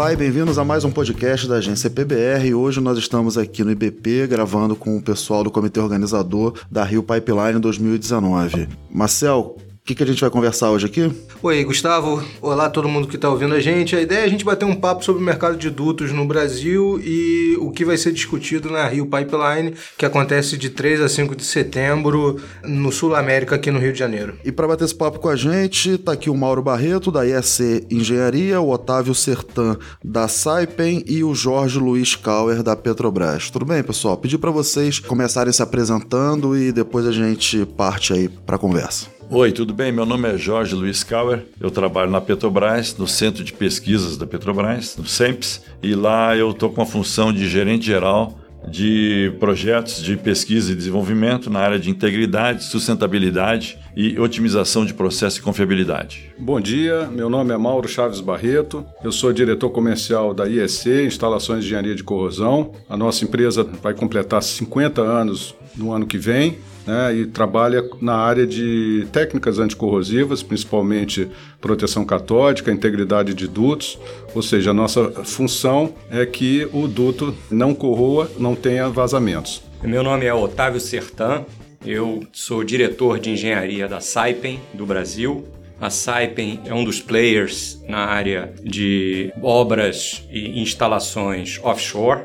Olá e bem-vindos a mais um podcast da agência PBR. Hoje nós estamos aqui no IBP gravando com o pessoal do comitê organizador da Rio Pipeline 2019. Marcel, que, que a gente vai conversar hoje aqui? Oi, Gustavo. Olá todo mundo que está ouvindo a gente. A ideia é a gente bater um papo sobre o mercado de dutos no Brasil e o que vai ser discutido na Rio Pipeline, que acontece de 3 a 5 de setembro no Sul América, aqui no Rio de Janeiro. E para bater esse papo com a gente, tá aqui o Mauro Barreto, da IEC Engenharia, o Otávio Sertan, da Saipem e o Jorge Luiz Kauer, da Petrobras. Tudo bem, pessoal? Pedi para vocês começarem se apresentando e depois a gente parte aí para a conversa. Oi, tudo bem? Meu nome é Jorge Luiz Kauer. Eu trabalho na Petrobras, no Centro de Pesquisas da Petrobras, no CEMPS, e lá eu estou com a função de gerente geral de projetos de pesquisa e desenvolvimento na área de integridade, sustentabilidade e otimização de processo e confiabilidade. Bom dia, meu nome é Mauro Chaves Barreto, eu sou diretor comercial da IEC, Instalações de Engenharia de Corrosão. A nossa empresa vai completar 50 anos no ano que vem né, e trabalha na área de técnicas anticorrosivas, principalmente proteção catódica, integridade de dutos, ou seja, a nossa função é que o duto não corroa, não tenha vazamentos. Meu nome é Otávio Sertan, eu sou diretor de engenharia da Saipem do Brasil. A Saipem é um dos players na área de obras e instalações offshore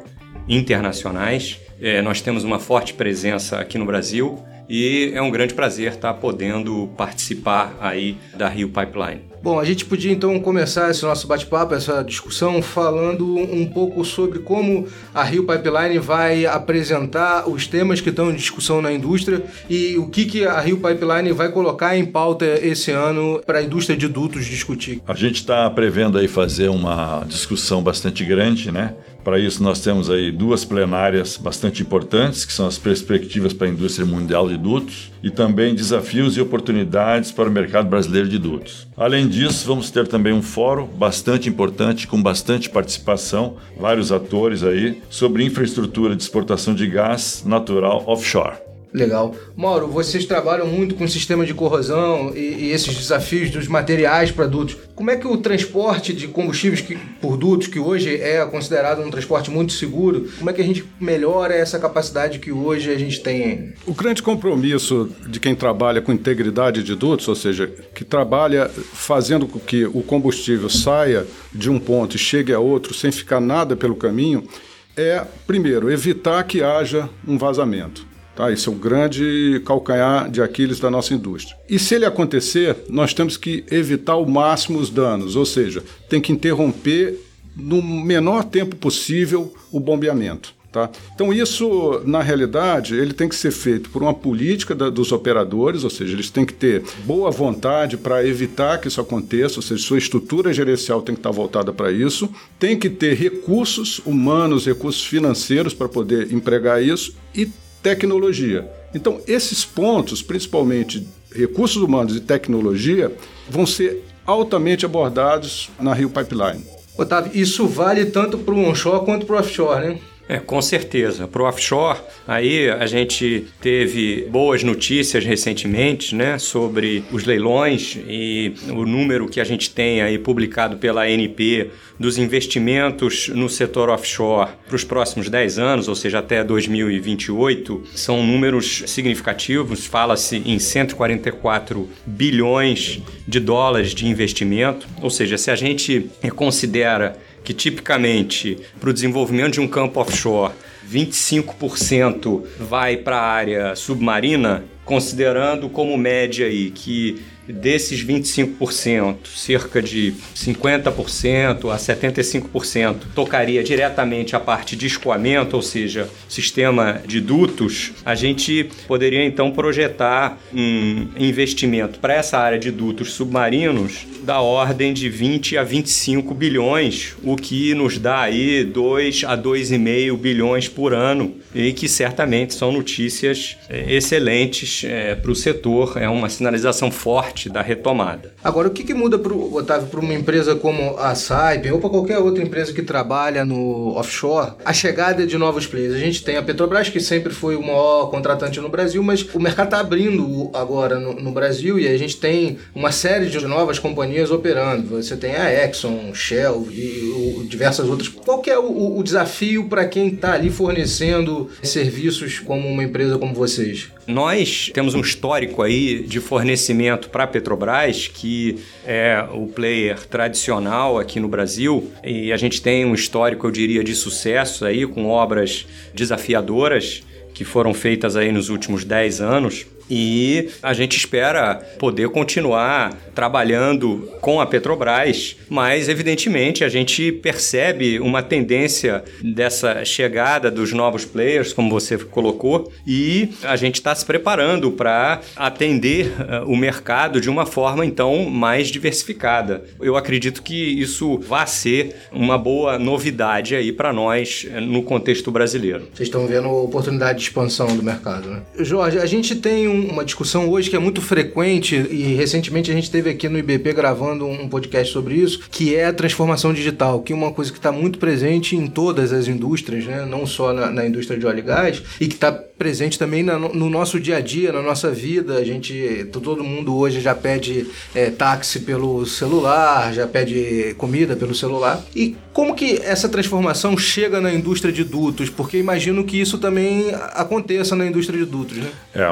internacionais. É, nós temos uma forte presença aqui no Brasil e é um grande prazer estar podendo participar aí da Rio Pipeline. Bom, a gente podia então começar esse nosso bate-papo, essa discussão, falando um pouco sobre como a Rio Pipeline vai apresentar os temas que estão em discussão na indústria e o que, que a Rio Pipeline vai colocar em pauta esse ano para a indústria de dutos discutir. A gente está prevendo aí fazer uma discussão bastante grande, né? Para isso, nós temos aí duas plenárias bastante importantes, que são as perspectivas para a indústria mundial de dutos e também desafios e oportunidades para o mercado brasileiro de dutos. Além disso, vamos ter também um fórum bastante importante, com bastante participação, vários atores aí, sobre infraestrutura de exportação de gás natural offshore. Legal. Mauro, vocês trabalham muito com sistema de corrosão e, e esses desafios dos materiais para dutos. Como é que o transporte de combustíveis que, por dutos, que hoje é considerado um transporte muito seguro, como é que a gente melhora essa capacidade que hoje a gente tem? O grande compromisso de quem trabalha com integridade de dutos, ou seja, que trabalha fazendo com que o combustível saia de um ponto e chegue a outro sem ficar nada pelo caminho, é, primeiro, evitar que haja um vazamento. Tá? Esse é o grande calcanhar de Aquiles da nossa indústria. E se ele acontecer, nós temos que evitar ao máximo os danos, ou seja, tem que interromper no menor tempo possível o bombeamento. Tá? Então isso, na realidade, ele tem que ser feito por uma política da, dos operadores, ou seja, eles têm que ter boa vontade para evitar que isso aconteça, ou seja, sua estrutura gerencial tem que estar voltada para isso, tem que ter recursos humanos, recursos financeiros para poder empregar isso e tecnologia. Então, esses pontos, principalmente recursos humanos e tecnologia, vão ser altamente abordados na Rio Pipeline. Otávio, isso vale tanto para o onshore quanto para o offshore, né? É, com certeza. Para o offshore, aí a gente teve boas notícias recentemente né, sobre os leilões e o número que a gente tem aí publicado pela ANP dos investimentos no setor offshore para os próximos 10 anos, ou seja, até 2028, são números significativos. Fala-se em 144 bilhões de dólares de investimento, ou seja, se a gente considera que tipicamente para o desenvolvimento de um campo offshore 25% vai para a área submarina, considerando como média aí que desses 25%, cerca de 50% a 75% tocaria diretamente a parte de escoamento, ou seja, sistema de dutos, a gente poderia então projetar um investimento para essa área de dutos submarinos da ordem de 20 a 25 bilhões, o que nos dá aí 2 a 2,5 bilhões por ano e que certamente são notícias eh, excelentes é, para o setor, é uma sinalização forte parte da retomada. Agora, o que, que muda, pro, Otávio, para uma empresa como a Saipem ou para qualquer outra empresa que trabalha no offshore, a chegada de novos players? A gente tem a Petrobras, que sempre foi o maior contratante no Brasil, mas o mercado está abrindo agora no, no, Brasil e a gente tem uma série de novas companhias operando. Você tem a Exxon, Shell e o, diversas outras. Qual é o, o desafio para quem está ali fornecendo serviços como uma empresa como vocês? Nós temos um histórico aí de fornecimento para a Petrobras, que é o player tradicional aqui no Brasil, e a gente tem um histórico, eu diria, de sucesso aí com obras desafiadoras que foram feitas aí nos últimos 10 anos. E a gente espera poder continuar trabalhando com a Petrobras, mas evidentemente a gente percebe uma tendência dessa chegada dos novos players, como você colocou, e a gente está se preparando para atender uh, o mercado de uma forma então mais diversificada. Eu acredito que isso vai ser uma boa novidade aí para nós uh, no contexto brasileiro. Vocês estão vendo oportunidade de expansão do mercado, né? Jorge, a gente tem um uma discussão hoje que é muito frequente e recentemente a gente teve aqui no IBP gravando um podcast sobre isso, que é a transformação digital, que é uma coisa que está muito presente em todas as indústrias, né? não só na, na indústria de óleo e gás, e que está presente também na, no nosso dia a dia, na nossa vida. A gente, todo mundo hoje já pede é, táxi pelo celular, já pede comida pelo celular. E como que essa transformação chega na indústria de dutos? Porque imagino que isso também aconteça na indústria de dutos, né? É,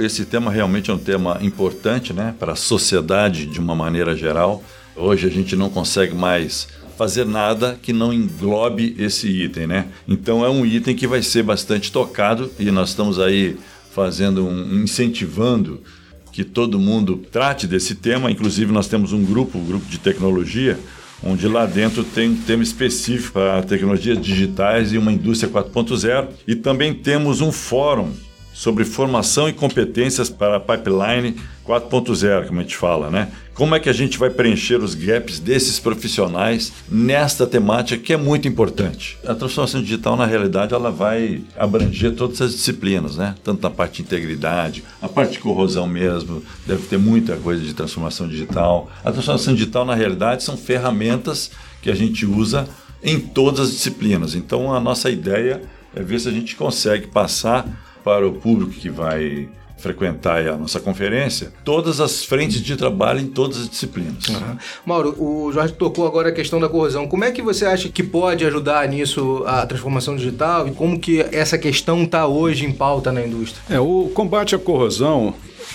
esse tema realmente é um tema importante, né, para a sociedade de uma maneira geral. Hoje a gente não consegue mais fazer nada que não englobe esse item, né? Então é um item que vai ser bastante tocado e nós estamos aí fazendo um incentivando que todo mundo trate desse tema. Inclusive nós temos um grupo, um grupo de tecnologia, onde lá dentro tem um tema específico para tecnologias digitais e uma indústria 4.0 e também temos um fórum sobre formação e competências para a pipeline 4.0, como a gente fala, né? Como é que a gente vai preencher os gaps desses profissionais nesta temática que é muito importante? A transformação digital, na realidade, ela vai abranger todas as disciplinas, né? Tanto na parte de integridade, a parte de corrosão mesmo, deve ter muita coisa de transformação digital. A transformação digital, na realidade, são ferramentas que a gente usa em todas as disciplinas. Então, a nossa ideia é ver se a gente consegue passar para o público que vai frequentar a nossa conferência, todas as frentes de trabalho em todas as disciplinas. Uhum. Mauro, o Jorge tocou agora a questão da corrosão. Como é que você acha que pode ajudar nisso a transformação digital e como que essa questão está hoje em pauta na indústria? É, o combate à corrosão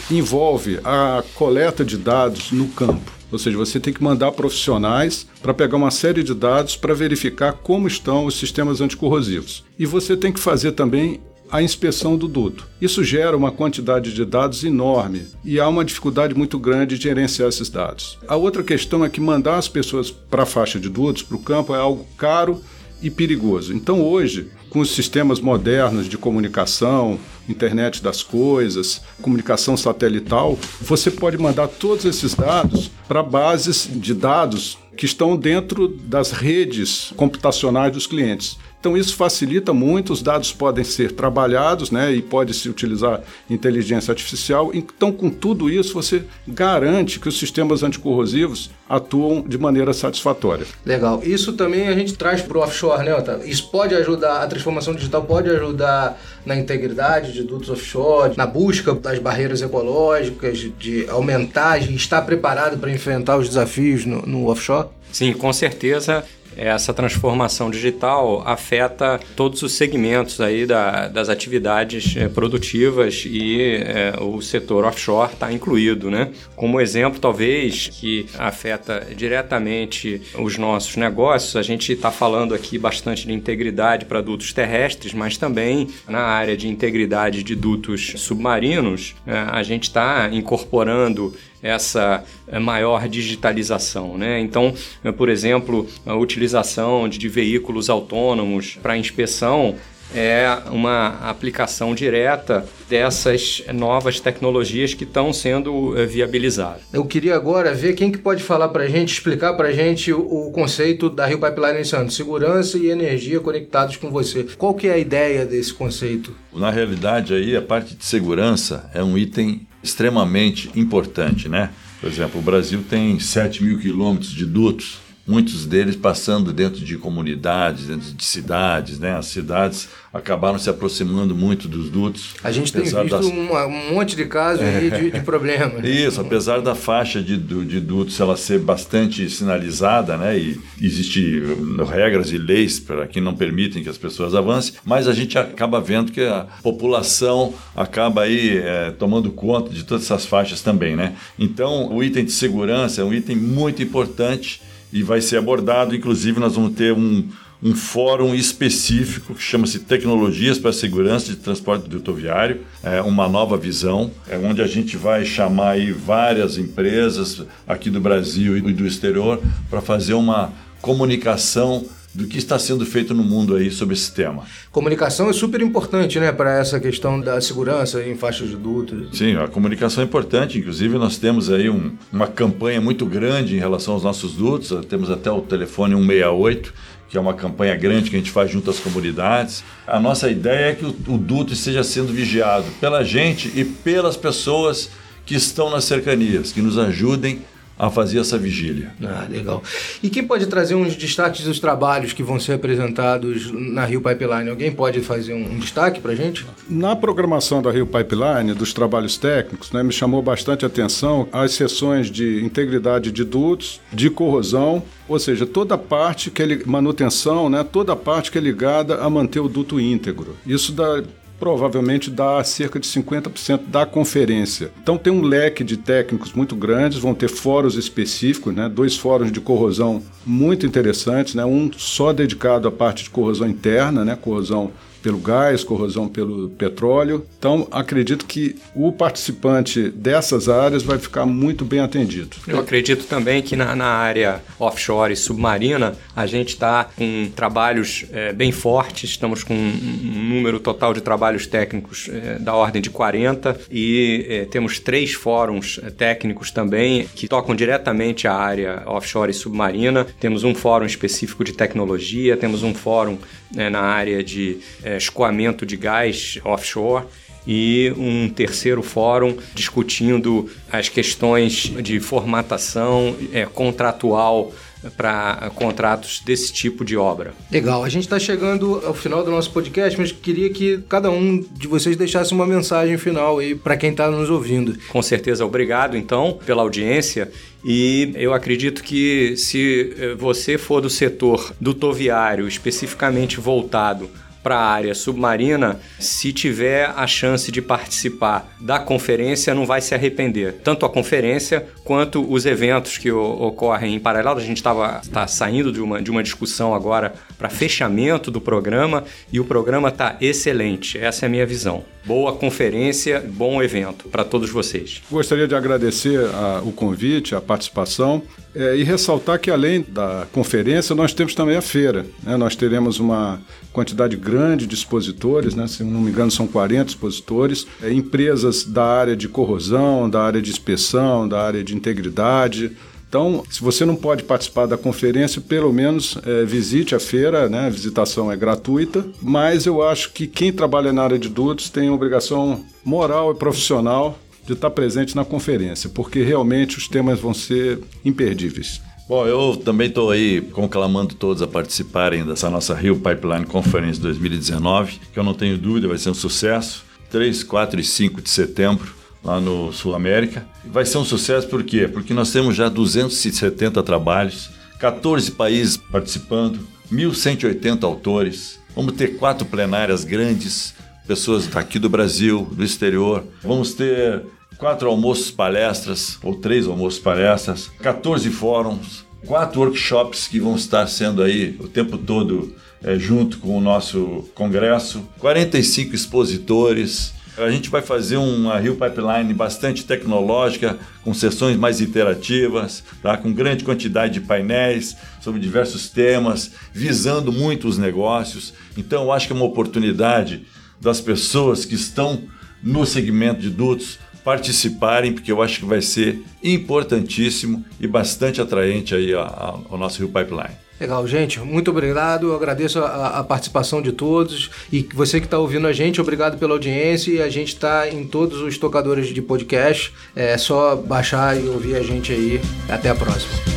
envolve a coleta de dados no campo. Ou seja, você tem que mandar profissionais para pegar uma série de dados para verificar como estão os sistemas anticorrosivos. E você tem que fazer também a inspeção do duto. Isso gera uma quantidade de dados enorme e há uma dificuldade muito grande de gerenciar esses dados. A outra questão é que mandar as pessoas para a faixa de dutos, para o campo, é algo caro e perigoso. Então, hoje, com os sistemas modernos de comunicação, internet das coisas, comunicação satelital, você pode mandar todos esses dados para bases de dados que estão dentro das redes computacionais dos clientes. Então isso facilita muito, os dados podem ser trabalhados, né, e pode se utilizar inteligência artificial. Então, com tudo isso, você garante que os sistemas anticorrosivos atuam de maneira satisfatória. Legal. Isso também a gente traz para o offshore, né, Otávio? Isso pode ajudar, a transformação digital pode ajudar na integridade de dutos offshore, na busca das barreiras ecológicas, de aumentar e estar preparado para enfrentar os desafios no, no offshore? Sim, com certeza essa transformação digital afeta todos os segmentos aí da, das atividades é, produtivas e é, o setor offshore está incluído, né? Como exemplo, talvez, que afeta diretamente os nossos negócios, a gente está falando aqui bastante de integridade para dutos terrestres, mas também na área de integridade de dutos submarinos, é, a gente está incorporando essa eh, maior digitalização. Né? Então, eh, por exemplo, a utilização de veículos autônomos para inspeção é uma aplicação direta dessas novas tecnologias que estão sendo eh, viabilizadas. Eu queria agora ver quem que pode falar para a gente, explicar para a gente o, conceito da Rio Pipeline Santos, segurança e energia conectados com você. Qual que é a ideia desse conceito? Na realidade aí a parte de segurança é um item extremamente importante, né? Por exemplo, o Brasil tem 7 mil quilômetros de dutos muitos deles passando dentro de comunidades, dentro de cidades, né? As cidades acabaram se aproximando muito dos dutos. A gente tem visto das... um, monte de casos aí de, de problemas. Isso, apesar da faixa de, de dutos ela ser bastante sinalizada, né? E existe regras e leis para que não permitem que as pessoas avancem, mas a gente acaba vendo que a população acaba aí é, tomando conta de todas essas faixas também, né? Então, o item de segurança é um item muito importante e vai ser abordado. Inclusive, nós vamos ter um, um fórum específico que chama-se Tecnologias para a Segurança de Transporte Rodoviário, é uma nova visão, é onde a gente vai chamar aí várias empresas aqui do Brasil e do exterior para fazer uma comunicação do que está sendo feito no mundo aí sobre esse tema. Comunicação é super importante, né, para essa questão da segurança em faixas de dutos. Sim, a comunicação é importante. Inclusive, nós temos aí um, uma campanha muito grande em relação aos nossos dutos. Temos até o telefone 168, que é uma campanha grande que a gente faz junto às comunidades. A nossa ideia é que o, o duto esteja sendo vigiado pela gente e pelas pessoas que estão nas cercanias, que nos ajudem a fazer essa vigília. Ah, legal. E quem pode trazer uns destaques dos trabalhos que vão ser apresentados na Rio Pipeline? Alguém pode fazer um, um destaque para gente? Na programação da Rio Pipeline, dos trabalhos técnicos, né, me chamou bastante atenção as sessões de integridade de dutos, de corrosão, ou seja, toda a parte que é manutenção, né, toda a parte que é ligada a manter o duto íntegro. Isso dá provavelmente dá cerca de 50% da conferência. Então tem um leque de técnicos muito grandes, vão ter fóruns específicos, né? dois fóruns de corrosão muito interessantes, né? um só dedicado à parte de corrosão interna, né? corrosão pelo gás, corrosão pelo petróleo. Então, acredito que o participante dessas áreas vai ficar muito bem atendido. Eu acredito também que na, na área offshore e submarina, a gente está com trabalhos é, bem fortes, estamos com um, número total de trabalhos técnicos é, da ordem de 40 e é, temos três fóruns é, técnicos também que tocam diretamente a área offshore e submarina. Temos um fórum específico de tecnologia, temos um fórum né, na área de é, escoamento de gás offshore e um terceiro fórum discutindo as questões de formatação é, contratual para contratos desse tipo de obra. Legal, a gente está chegando ao final do nosso podcast, mas queria que cada um de vocês deixasse uma mensagem final aí para quem está nos ouvindo. Com certeza, obrigado então pela audiência e eu acredito que se eh, você for do setor do toviário especificamente voltado para a área submarina, se tiver a chance de participar da conferência, não vai se arrepender. Tanto a conferência quanto os eventos que ocorrem em paralelo. A gente estava tá saindo de uma, de uma discussão agora para fechamento do programa e o programa está excelente. Essa é a minha visão. Boa conferência, bom evento para todos vocês. Gostaria de agradecer a, o convite, a participação é, e ressaltar que além da conferência nós temos também a feira. Né? Nós teremos uma quantidade grande de expositores, né? se não me engano são 40 expositores, é, empresas da área de corrosão, da área de inspeção, da área de integridade, então, se você não pode participar da conferência, pelo menos é, visite a feira, né? A visitação é gratuita, mas eu acho que quem trabalha na área de dutos tem obrigação moral e profissional de estar presente na conferência, porque realmente os temas vão ser imperdíveis. Bom, eu também estou aí conclamando todos a participarem dessa nossa Rio Pipeline Conference 2019, que eu não tenho dúvida vai ser um sucesso. 3, 4 e 5 de setembro lá no Sul América. Vai ser um sucesso por quê? Porque nós temos já 270 trabalhos, 14 países participando, 1.180 autores. Vamos ter quatro plenárias grandes, pessoas aqui do Brasil, do exterior. Vamos ter quatro almoços palestras, ou três almoços palestras, 14 fóruns, quatro workshops que vão estar sendo aí o tempo todo é, junto com o nosso congresso, 45 expositores, a gente vai fazer uma Rio Pipeline bastante tecnológica, com sessões mais interativas, tá? com grande quantidade de painéis sobre diversos temas, visando muito os negócios. Então, eu acho que é uma oportunidade das pessoas que estão no segmento de dutos participarem, porque eu acho que vai ser importantíssimo e bastante atraente aí ao nosso Rio Pipeline. Legal, gente. Muito obrigado. Eu agradeço a, a participação de todos. E você que está ouvindo a gente, obrigado pela audiência. E a gente está em todos os tocadores de podcast. É só baixar e ouvir a gente aí. Até a próxima.